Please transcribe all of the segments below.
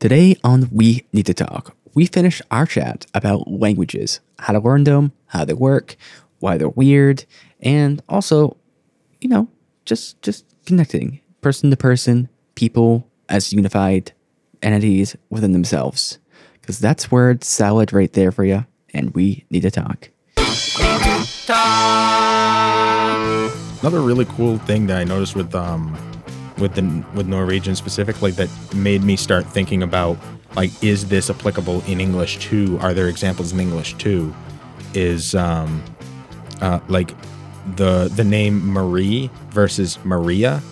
Today on We Need to Talk, we finish our chat about languages, how to learn them, how they work, why they're weird, and also, you know, just just connecting person to person, people as unified entities within themselves. Because that's word salad right there for you, and we need to talk. Another really cool thing that I noticed with um with the with Norwegian specifically that made me start thinking about like is this applicable in English too? Are there examples in English too? Is um uh like the the name Marie versus Maria.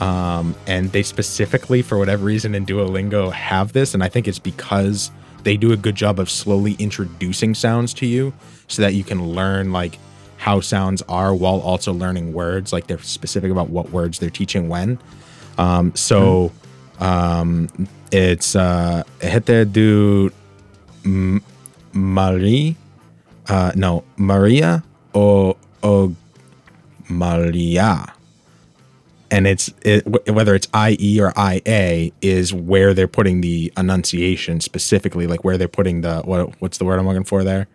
Um, and they specifically, for whatever reason, in Duolingo have this, and I think it's because they do a good job of slowly introducing sounds to you, so that you can learn like how sounds are while also learning words. Like they're specific about what words they're teaching when. Um, so um, it's uh, du Marie, uh, no Maria or or Maria. And it's it, wh- whether it's IE or IA is where they're putting the enunciation specifically, like where they're putting the what what's the word I'm looking for there?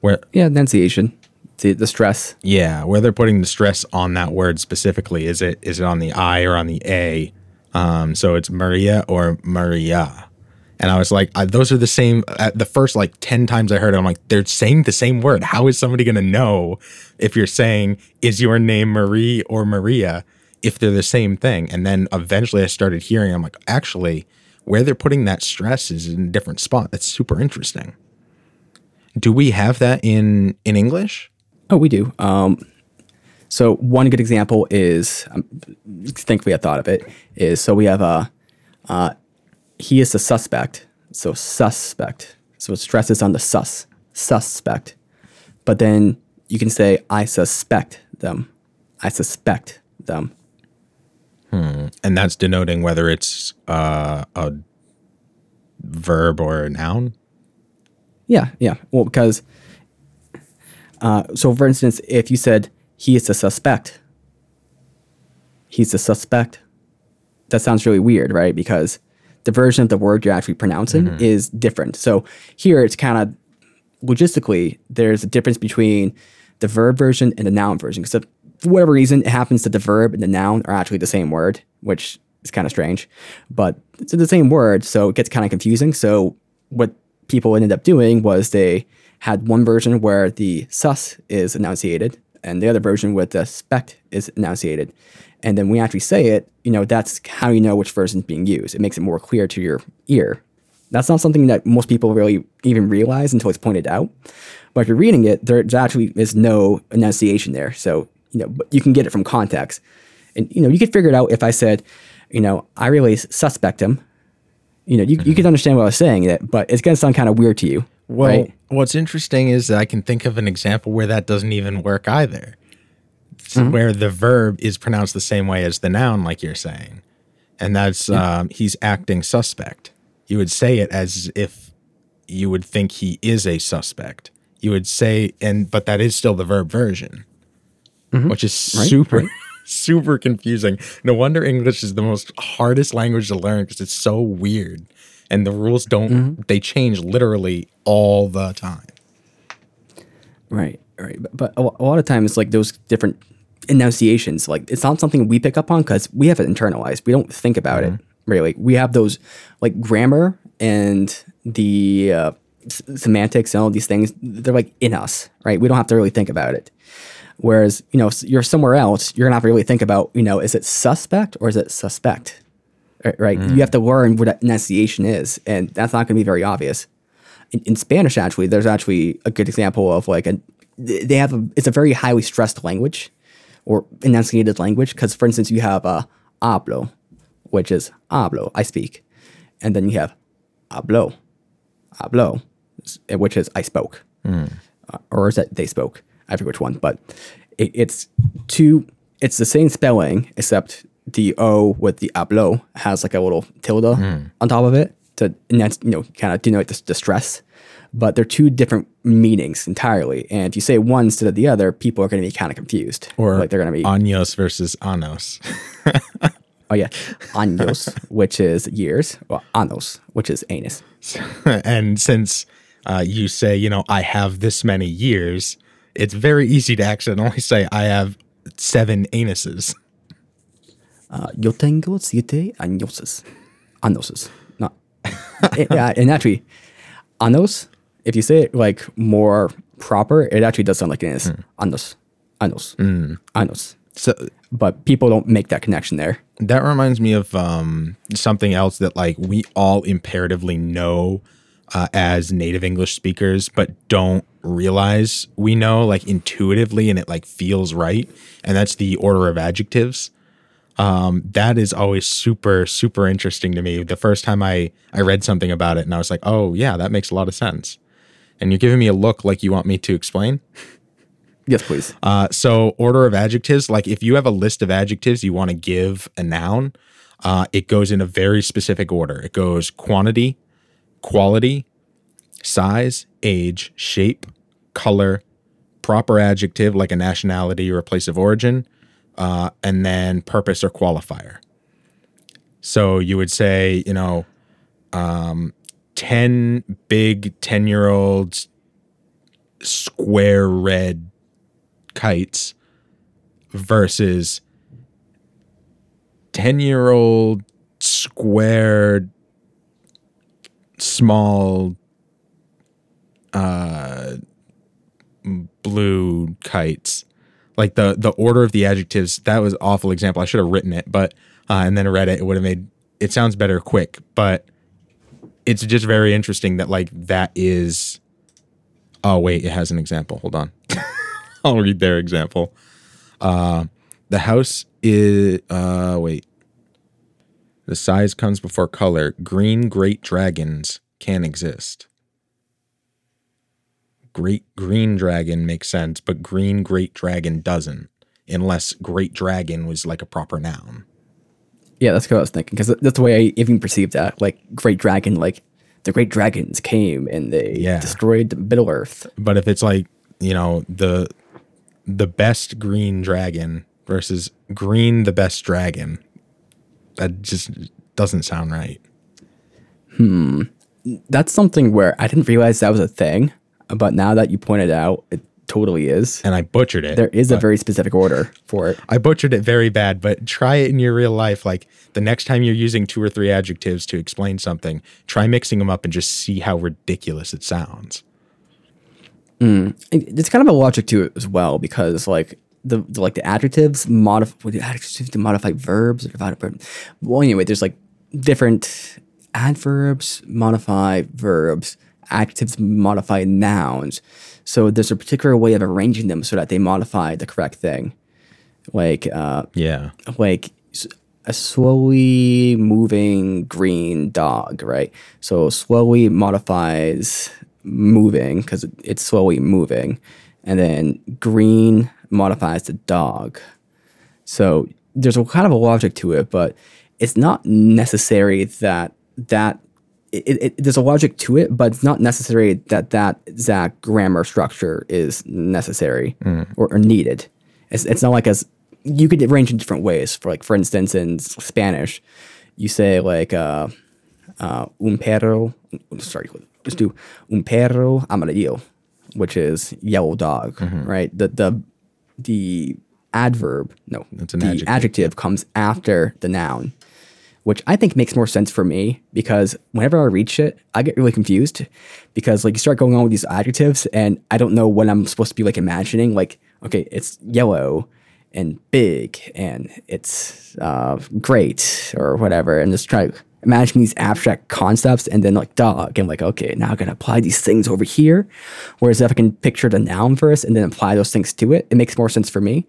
Where Yeah, enunciation, the, the stress. yeah, where they're putting the stress on that word specifically. Is it is it on the I or on the A? Um, so it's Maria or Maria. And I was like, I, those are the same. At the first like ten times I heard it, I'm like, they're saying the same word. How is somebody gonna know if you're saying is your name Marie or Maria if they're the same thing? And then eventually I started hearing. I'm like, actually, where they're putting that stress is in a different spot. That's super interesting. Do we have that in in English? Oh, we do. Um, so one good example is, um, thankfully I thought of it, is so we have a, uh, he is the suspect. So suspect. So it stresses on the sus, suspect. But then you can say, I suspect them. I suspect them. and that's denoting whether it's uh, a verb or a noun. Yeah, yeah. Well, because, uh, so for instance, if you said, he is a suspect, he's a suspect, that sounds really weird, right? Because the version of the word you're actually pronouncing is different. So here it's kind of logistically, there's a difference between the verb version and the noun version. Because for whatever reason, it happens that the verb and the noun are actually the same word, which is kind of strange. But it's the same word, so it gets kind of confusing. So what people ended up doing was they had one version where the sus is enunciated and the other version with the spect is enunciated. And then when we actually say it, you know, that's how you know which version is being used. It makes it more clear to your ear. That's not something that most people really even realize until it's pointed out. But if you're reading it, there actually is no enunciation there. So, you know, you can get it from context. And, you know, you could figure it out if I said, you know, I really suspect him. You know, you, you could mm-hmm. understand what I was saying, that, but it's going to sound kind of weird to you. Well, right? what's interesting is that I can think of an example where that doesn't even work either. It's mm-hmm. Where the verb is pronounced the same way as the noun, like you're saying. And that's mm-hmm. um, he's acting suspect. You would say it as if you would think he is a suspect. You would say, and but that is still the verb version, which is Right, super, super confusing. No wonder English is the most hardest language to learn because it's so weird, and the rules don't they change literally all the time. Right, right. But, but a, a lot of times, like those different enunciations, like it's not something we pick up on because we have it internalized. We don't think about it really. We have those like grammar and the uh, s- semantics and all these things. They're like in us, right? We don't have to really think about it. Whereas, you know, you're somewhere else, you're gonna have to really think about, you know, is it suspect or is it suspect? Right? right? You mm. have to learn what that enunciation is, and that's not gonna be very obvious in, in Spanish, actually, there's actually a good example of like a they have a it's a very highly stressed language or enunciated language because, for instance, you have a hablo, which is hablo, I speak, and then you have hablo, hablo, which is I spoke, mm. uh, or is that they spoke? I forget which one, but it, it's two. It's the same spelling except the O with the hablo has like a little tilde on top of it to and that's you know kind of denote the, the stress. But they're two different meanings entirely, and if you say one instead of the other, people are going to be kind of confused, Or like they're going to be años versus anos. Oh yeah, años, which is years, or anos, which is anus. and since uh, you say, you know, I have this many years, it's very easy to accidentally say I have seven anuses. Uh, yo tengo siete años. Años. Not. yeah, and actually, anos, if you say it like more proper, it actually does sound like an anus. Anos. Anos. Anos. So But people don't make that connection there. that reminds me of um, something else that like we all imperatively know uh, as native English speakers, but don't realize we know like intuitively, and it like feels right. And that's the order of adjectives. Um, that is always super super interesting to me. The first time I I read something about it, and I was like, oh yeah, that makes a lot of sense. And you're giving me a look like you want me to explain. Yes, please. Uh, so order of adjectives, like if you have a list of adjectives you want to give a noun, uh, it goes in a very specific order. It goes quantity, quality, size, age, shape, color, proper adjective like a nationality or a place of origin, uh, and then purpose or qualifier. So you would say, you know, um, 10 big 10 year olds square red kites versus 10 year old square small uh blue kites like the the order of the adjectives that was awful example i should have written it but uh, and then read it it would have made it sounds better quick but it's just very interesting that like that is oh wait it has an example hold on I'll read their example. Uh, the house is uh, wait. The size comes before color. Green great dragons can exist. Great green dragon makes sense, but green great dragon doesn't, unless great dragon was like a proper noun. Yeah, that's what I was thinking because that's the way I even perceived that. Like great dragon, like the great dragons came and they Yeah. destroyed Middle Earth. But if it's like you know the the best green dragon versus green the best dragon, that just doesn't sound right. Hmm, that's something where I didn't realize that was a thing, but now that you pointed out, it totally is. and I butchered it. There is a very specific order for it. I butchered it very bad, but try it in your real life. Like the next time you're using two or three adjectives to explain something, try mixing them up and just see how ridiculous it sounds. Hmm. It- It's kind of a logic to it as well because like the, the like the adjectives modify the adjectives to modify verbs or divide verb. Well, anyway, there's like different adverbs modify verbs, adjectives modify nouns. So there's a particular way of arranging them so that they modify the correct thing. Like uh, Yeah. like a slowly moving green dog, right? So slowly modifies moving because it's slowly moving, and then green modifies the dog. So there's a kind of a logic to it, but it's not necessary that that it, it, there's a logic to it, but it's not necessary that that exact grammar structure is necessary or, or needed. It's, it's not like as you could arrange in different ways. For like, for instance, in Spanish, you say like uh, uh, un perro. Sorry, let's do un perro amarillo, which is yellow dog, right? The the the adverb, no, the adjective, adjective comes after the noun, which I think makes more sense for me because whenever I read shit, I get really confused because like you start going on with these adjectives and I don't know what I'm supposed to be like imagining. Like, okay, it's yellow and big and it's uh, great or whatever, and just try to imagine these abstract concepts and then like dog and like okay now going to apply these things over here. Whereas if i can picture the noun first and then apply those things to it it makes more sense for me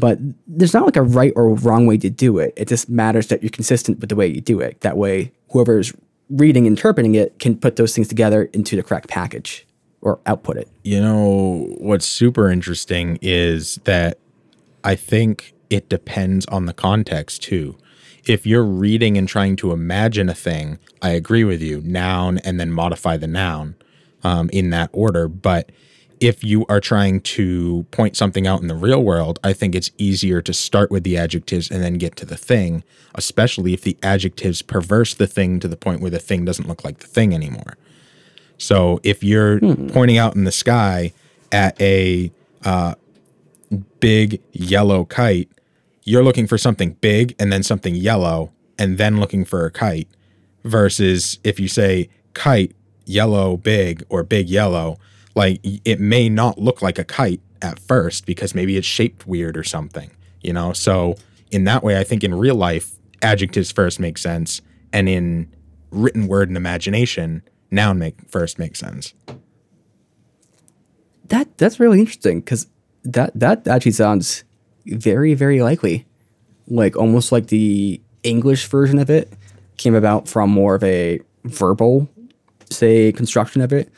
but there's not like a right or wrong way to do it it just matters that you're consistent with the way you do it that way whoever's reading interpreting it can put those things together into the correct package or output it You know, what's super interesting is that I think it depends on the context too. If you're reading and trying to imagine a thing, I agree with you, noun and then modify the noun um, in that order. But if you are trying to point something out in the real world, I think it's easier to start with the adjectives and then get to the thing, especially if the adjectives perverse the thing to the point where the thing doesn't look like the thing anymore. So if you're hmm. pointing out in the sky at a uh, big yellow kite, you're looking for something big and then something yellow and then looking for a kite versus if you say kite yellow big or big yellow like it may not look like a kite at first because maybe it's shaped weird or something you know? So in that way i think in real life adjectives first make sense and in written word and imagination noun make first make sense. That that's really interesting because that that actually sounds very very likely. Like almost like the english version of it came about from more of a verbal say construction of it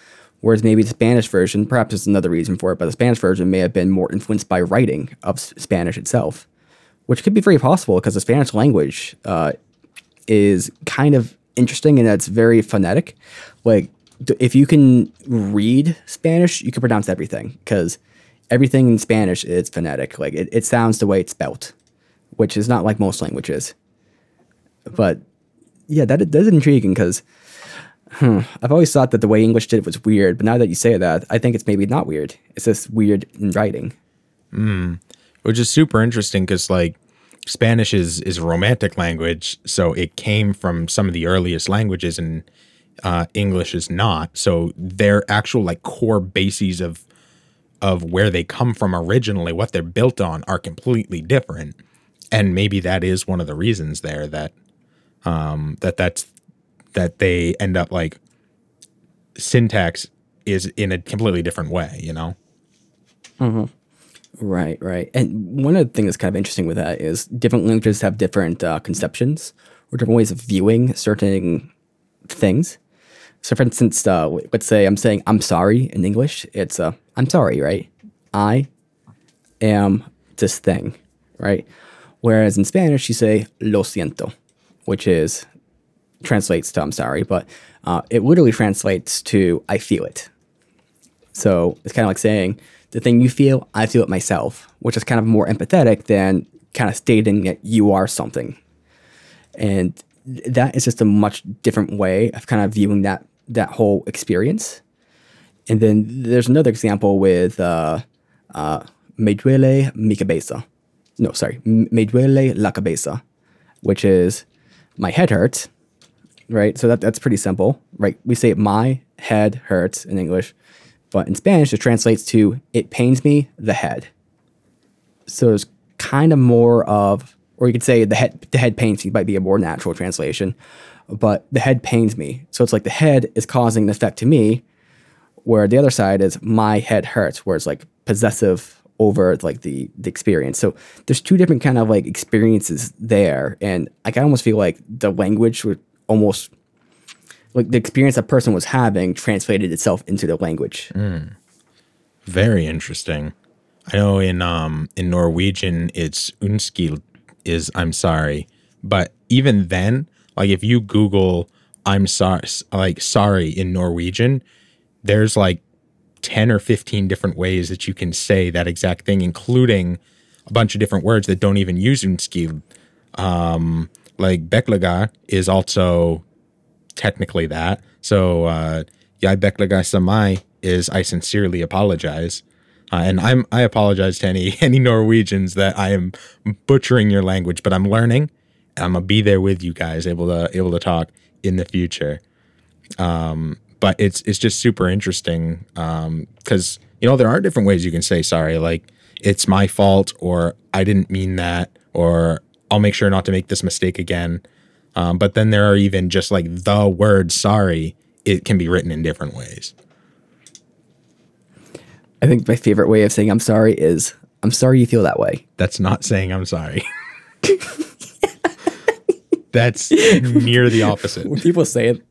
whereas maybe the spanish version perhaps there's another reason for it but the spanish version may have been more influenced by writing of spanish itself which could be very possible because the spanish language uh, is kind of interesting and it's very phonetic. Like if you can read spanish you can pronounce everything because everything in spanish is phonetic. Like it, it sounds the way it's spelt which is not like most languages. But yeah that, that is intriguing because Hmm. I've always thought that the way English did it was weird, but now that you say that, I think it's maybe not weird. It's just weird in writing. Mm. Which is super interesting because, like, Spanish is is a romantic language, so it came from some of the earliest languages, and uh, English is not. So their actual like core bases of of where they come from originally, what they're built on, are completely different. And maybe that is one of the reasons there that um, that that's that they end up like syntax is in a completely different way, you know? Mm-hmm. Right, right. And one of the things that's kind of interesting with that is different languages have different uh, conceptions or different ways of viewing certain things. So, for instance, uh, let's say I'm saying I'm sorry in English. It's uh, I'm sorry, right? I am this thing, right? Whereas in Spanish, you say lo siento, which is translates to I'm sorry, but uh, it literally translates to I feel it. So it's kind of like saying the thing you feel, I feel it myself, which is kind of more empathetic than kind of stating that you are something. And that is just a much different way of kind of viewing that that whole experience. And then there's another example with uh, uh, me duele mi cabeza. No, sorry, me duele la cabeza, which is my head hurts right? So that, that's pretty simple, right? We say my head hurts in English, but in Spanish it translates to it pains me the head. So it's kind of more of, or you could say the head the head pains me might be a more natural translation, but the head pains me. So it's like the head is causing an effect to me, where the other side is my head hurts, where it's like possessive over like the the experience. So there's two different kind of like experiences there, and like I almost feel like the language would almost like the experience a person was having translated itself into the language. Mm. Very interesting. I know in um in Norwegian it's unnskyld is I'm sorry, but even then, like if you Google I'm sorry like sorry in Norwegian, there's like 10 or 15 different ways that you can say that exact thing, including a bunch of different words that don't even use unnskyld. Um, like Beklager is also technically that. So uh Beklager Samai is I sincerely apologize. Uh, and I'm I apologize to any any Norwegians that I am butchering your language, but I'm learning. I'm gonna be there with you guys, able to able to talk in the future. Um, but it's it's just super interesting because um, you know there are different ways you can say sorry, like it's my fault or I didn't mean that or I'll make sure not to make this mistake again. Um, but then there are even just like the word sorry, it can be written in different ways. I think my favorite way of saying I'm sorry is I'm sorry you feel that way. That's not saying I'm sorry. That's near the opposite. When people say it,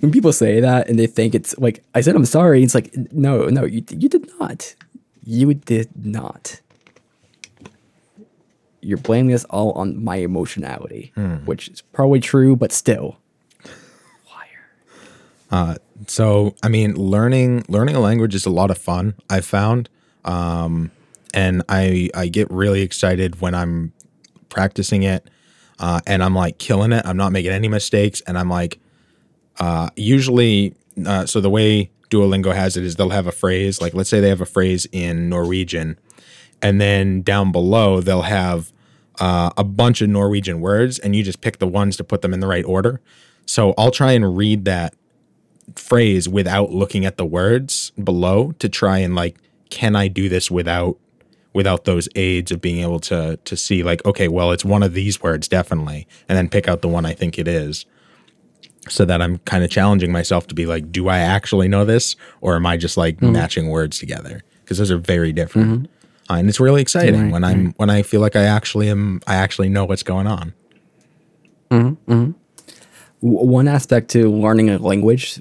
when people say that and they think it's like I said I'm sorry, it's like no, no, you you did not. You did not you're blaming this all on my emotionality, mm. which is probably true, but still. Uh, So, I mean, learning learning a language is a lot of fun. I've found, um, and I I get really excited when I'm practicing it, uh, and I'm like killing it. I'm not making any mistakes, and I'm like, uh, usually, uh, so the way Duolingo has it is they'll have a phrase like let's say they have a phrase in Norwegian, and then down below they'll have uh, a bunch of Norwegian words, and you just pick the ones to put them in the right order. So I'll try and read that phrase without looking at the words below to try and like, can I do this without without those aids of being able to to see like, okay, well, it's one of these words definitely, and then pick out the one I think it is. So that I'm kind of challenging myself to be like, do I actually know this, or am I just like mm-hmm. matching words together? Because those are very different. Mm-hmm. Uh, and it's really exciting right, when I'm when I feel like I actually am I actually know what's going on. Mm-hmm, mm-hmm. One aspect to learning a language,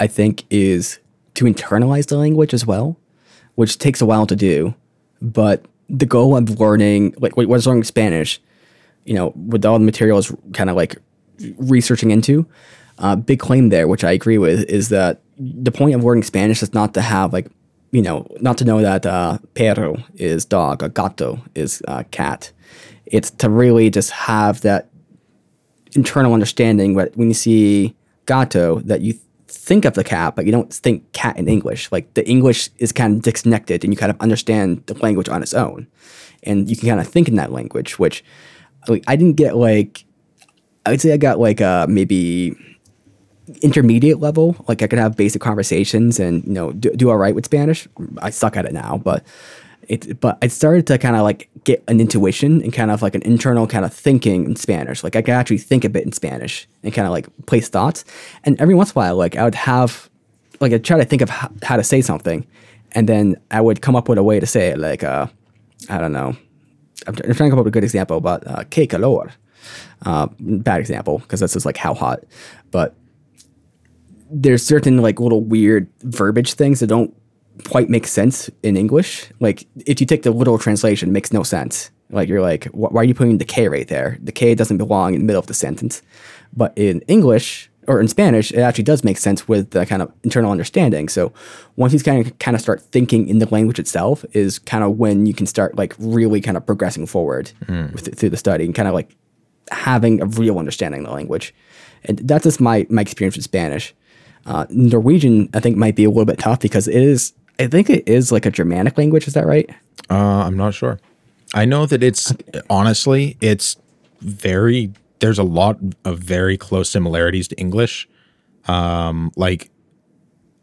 I think, is to internalize the language as well, which takes a while to do. But the goal of learning, like what is learning Spanish, you know, with all the materials kind of like researching into, uh, big claim there, which I agree with, is that the point of learning Spanish is not to have like you know, not to know that uh, perro is dog, or gato is uh, cat. It's to really just have that internal understanding. But when you see gato, that you think of the cat, but you don't think cat in English. Like the English is kind of disconnected, and you kind of understand the language on its own, and you can kind of think in that language. Which like, I didn't get like, I would say I got like uh, maybe intermediate level. Like I could have basic conversations and you know do, do all right with Spanish. I suck at it now, but it but I started to kind of like get an intuition and kind of like an internal kind of thinking in Spanish. Like I could actually think a bit in Spanish and kind of like place thoughts. And every once in a while, like I would have like I try to think of how, how to say something, and then I would come up with a way to say it. Like uh, I don't know. I'm, trying to come up with a good example, but uh, que calor. Uh, bad example because that's just like how hot, but there's certain like little weird verbiage things that don't quite make sense in English. Like if you take the literal translation, it makes no sense. Like you're like, why are you putting the K right there? The K doesn't belong in the middle of the sentence. But in English or in Spanish, it actually does make sense with the kind of internal understanding. So once you kind of kind of start thinking in the language itself, is kind of when you can start like really kind of progressing forward mm. with, through the study and kind of like having a real understanding of the language. And that's just my my experience with Spanish. Uh, Norwegian, I think, might be a little bit tough because it is. I think it is like a Germanic language. Is that right? Uh, I'm not sure. I know that it's honestly, it's very. There's a lot of very close similarities to English, um, like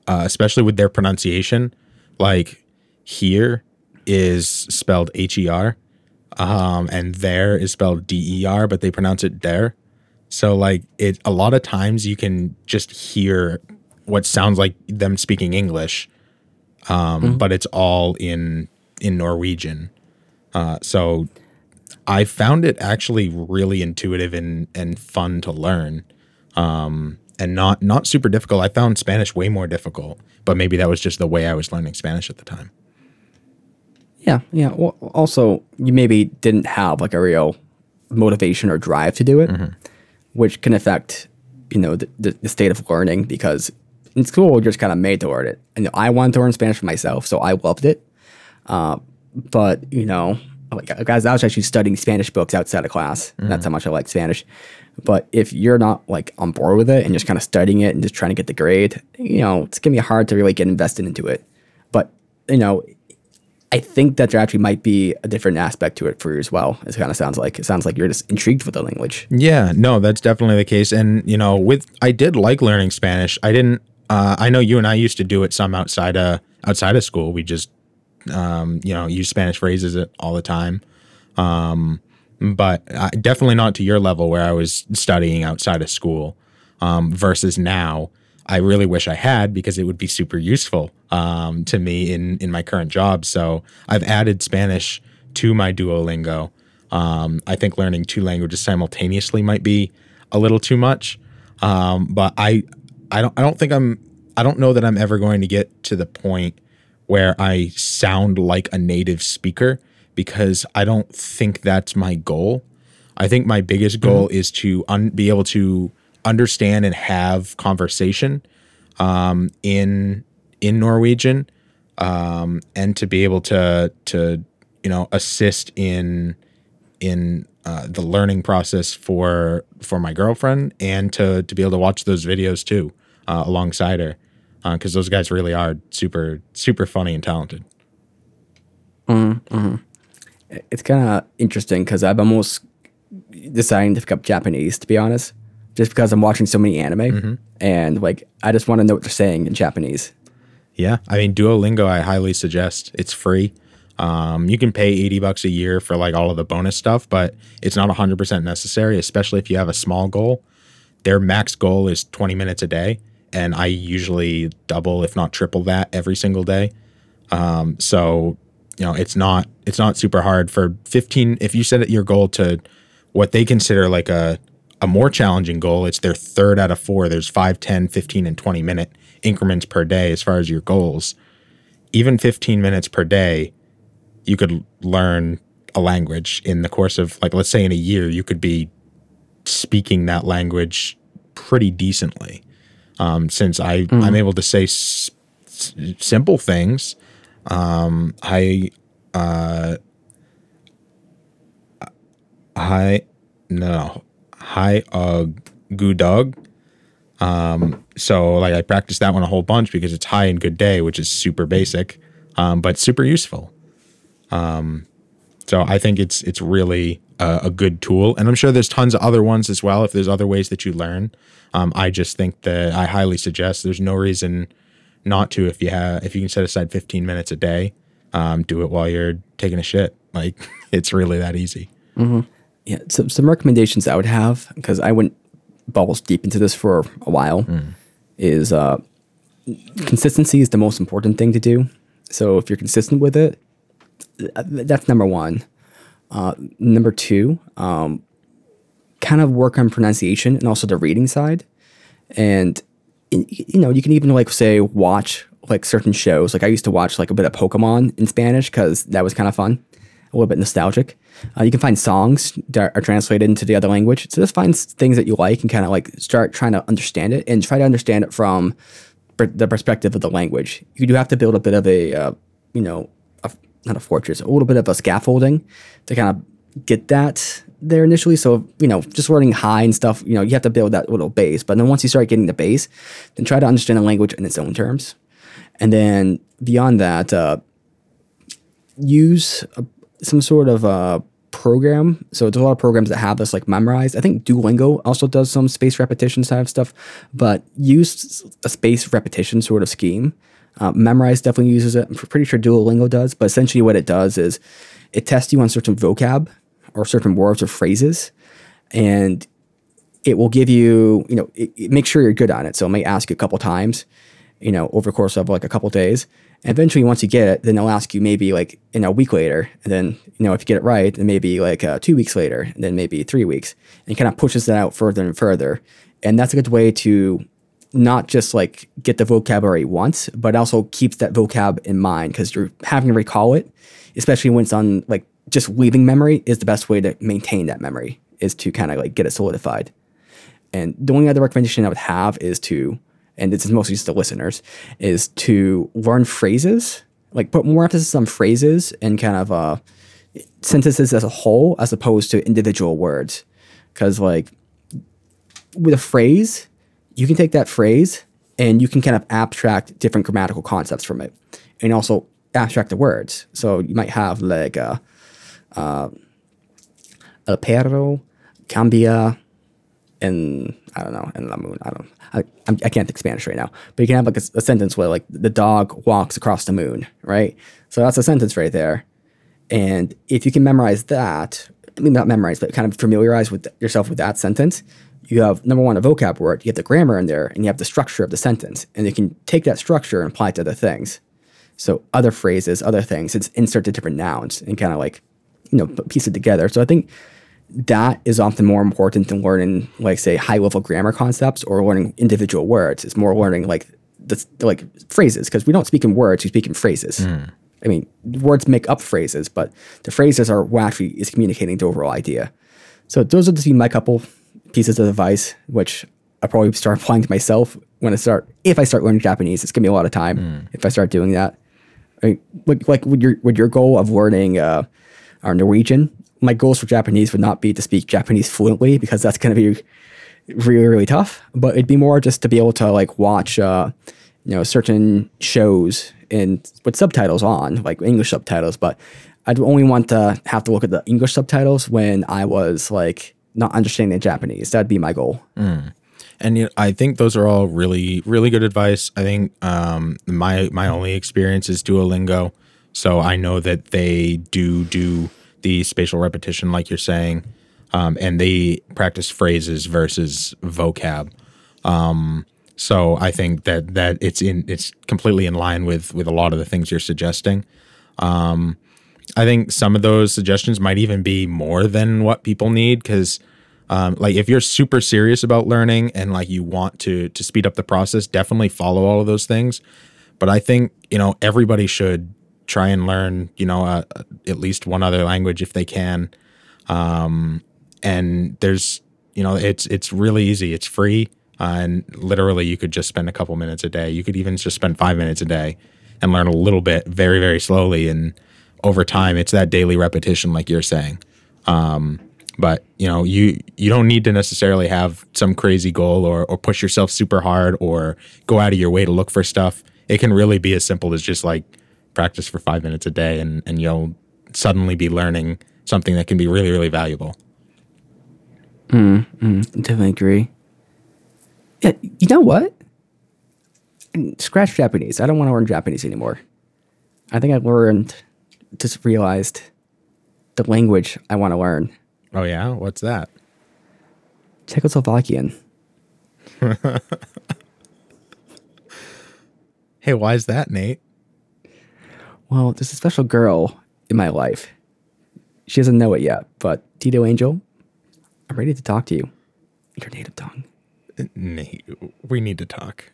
uh, especially with their pronunciation. Like here is spelled H E R, um, and there is spelled D E R, but they pronounce it there. So like it a lot of times you can just hear what sounds like them speaking English, um, mm-hmm. but it's all in in Norwegian. Uh, so I found it actually really intuitive and and fun to learn, um, and not not super difficult. I found Spanish way more difficult, but maybe that was just the way I was learning Spanish at the time. Yeah, yeah. Well, also, you maybe didn't have like a real motivation or drive to do it. Mm-hmm which can affect you know the, the, the state of learning because in school we're just kind of made to learn it. And i wanted to learn spanish for myself so i loved it. Uh, but you know like guys i was actually studying spanish books outside of class. Mm-hmm. that's how much i like spanish. But if you're not like on board with it and just kind of studying it and just trying to get the grade you know it's gonna be hard to really get invested into it. But you know I think that there actually might be a different aspect to it for you as well. It kind of sounds like it sounds like you're just intrigued with the language. Yeah, no, that's definitely the case. And you know, with I did like learning Spanish. I didn't. Uh, I know you and I used to do it some outside of outside of school. We just um, you know use Spanish phrases all the time. Um, but uh, definitely not to your level where I was studying outside of school. Um, versus now, I really wish I had because it would be super useful um, to me in in my current job. So I've added Spanish to my Duolingo. Um, I think learning two languages simultaneously might be a little too much, um, but I I don't I don't think I'm I don't know that I'm ever going to get to the point where I sound like a native speaker because I don't think that's my goal. I think my biggest goal mm-hmm. is to un- be able to understand and have conversation um, in in Norwegian, um, and to be able to to you know assist in in uh, the learning process for for my girlfriend, and to to be able to watch those videos too uh, alongside her, because uh, those guys really are super super funny and talented. It's kind of interesting because I've almost deciding to pick up Japanese, to be honest, just because I'm watching so many anime and like I just want to know what they're saying in Japanese. Yeah, I mean Duolingo, I highly suggest. It's free. Um, you can pay eighty bucks a year for like all of the bonus stuff, but it's not hundred percent necessary, especially if you have a small goal. Their max goal is twenty minutes a day, and I usually double, if not triple that, every single day. Um, so you know, it's not it's not super hard for fifteen. If you set your goal to what they consider like a a more challenging goal, it's their third out of four. There's 5, 10, 15, and 20 minute increments per day as far as your goals. Even 15 minutes per day, you could learn a language in the course of, like, let's say in a year, you could be speaking that language pretty decently. Um, since I, I'm able to say s- s- simple things, um, I, uh, I, no, hi, uh, good dog. Um, so like I practiced that one a whole bunch because it's high and good day, which is super basic, um, but super useful. Um, so I think it's it's really a, a good tool, and I'm sure there's tons of other ones as well. If there's other ways that you learn, um, I just think that I highly suggest. There's no reason not to if you have if you can set aside 15 minutes a day, um, do it while you're taking a shit. Like it's really that easy. Yeah, so some recommendations I would have because I went balls deep into this for a while is uh, consistency is the most important thing to do. So if you're consistent with it, that's number one. Uh, number two, um, kind of work on pronunciation and also the reading side. And you know, you can even like say watch like certain shows. Like I used to watch like a bit of Pokemon in Spanish because that was kind of fun, a little bit nostalgic. Uh, you can find songs that are translated into the other language. So just find things that you like and kind of like start trying to understand it and try to understand it from the perspective of the language. You do have to build a bit of a, uh, you know, a, not a fortress, a little bit of a scaffolding to kind of get that there initially. So, you know, just learning high and stuff, you know, you have to build that little base. But then once you start getting the base, then try to understand the language in its own terms. And then beyond that, uh, use a, some sort of uh, program. So there's a lot of programs that have this like memorized. I think Duolingo also does some space repetition type stuff, but use a space repetition sort of scheme. Uh, Memrise definitely uses it. I'm pretty sure Duolingo does, but essentially what it does is it tests you on certain vocab or certain words or phrases, and it will give you, you know, it, it make sure you're good on it. So it may ask you a couple times, you know, over the course of like a couple days. And eventually, once you get it, then they'll ask you maybe like in a week later, and then you know if you get it right, then maybe like uh, two weeks later, and then maybe three weeks, and kind of pushes that out further and further. And that's a good way to not just like get the vocabulary once, but also keeps that vocab in mind because you're having to recall it, especially when it's on like just leaving memory is the best way to maintain that memory is to kind of like get it solidified. And the only other recommendation I would have is to, and is mostly just the listeners, is to learn phrases, like put more emphasis on phrases and kind of uh, sentences as a whole as opposed to individual words. Because, like, with a phrase, you can take that phrase and you can kind of abstract different grammatical concepts from it and also abstract the words. So you might have like uh, uh, el perro cambia in I don't know in la moon. I don't. I, I'm, I can't think Spanish right now, but you can have like a, a sentence where like the dog walks across the moon, right? So that's a sentence right there. And if you can memorize that, I mean not memorize, but kind of familiarize with yourself with that sentence, you have number one a vocab word, you have the grammar in there, and you have the structure of the sentence, and you can take that structure and apply it to other things. So other phrases, other things, it's insert the different nouns and kind of like you know piece it together. So I think that is often more important than learning like say high level grammar concepts or learning individual words. It's more learning like the like phrases because we don't speak in words we speak in phrases. I mean words make up phrases but the phrases are what actually is communicating the overall idea. So those are just be my couple pieces of advice which I probably start applying to myself when I start if I start learning Japanese. It's gonna be a lot of time if I start doing that. I mean, like like with your with your goal of learning uh, our Norwegian, my goals for Japanese would not be to speak Japanese fluently because that's gonna be really really tough. But it'd be more just to be able to like watch uh, you know certain shows and with subtitles on, like English subtitles. But I'd only want to have to look at the English subtitles when I was like not understanding Japanese. That'd be my goal. and you know, I think those are all really really good advice. I think um, my my only experience is Duolingo, so I know that they do do the spatial repetition like you're saying, um, and they practice phrases versus vocab. Um, so I think that that it's in it's completely in line with with a lot of the things you're suggesting. Um, I think some of those suggestions might even be more than what people need because um, like if you're super serious about learning and like you want to to speed up the process definitely follow all of those things but i think you know everybody should try and learn you know uh, at least one other language if they can. Um, and there's you know it's it's really easy. It's free uh, and literally you could just spend a couple minutes a day. You could even just spend five minutes a day and learn a little bit very very slowly. And over time it's that daily repetition like you're saying. Um, but you know you you don't need to necessarily have some crazy goal or or push yourself super hard or go out of your way to look for stuff. It can really be as simple as just like practice for five minutes a day and and you'll suddenly be learning something that can be really really valuable mm, mm, Definitely agree. Yeah, you know what? Scratch Japanese. I don't want to learn Japanese anymore. I think I learned, just realized the language I want to learn. oh yeah what's that Czechoslovakian. hey why is that nate Well, there's a special girl in my life. She doesn't know it yet, but Tito Angel, I'm ready to talk to you your native tongue. nate we need to talk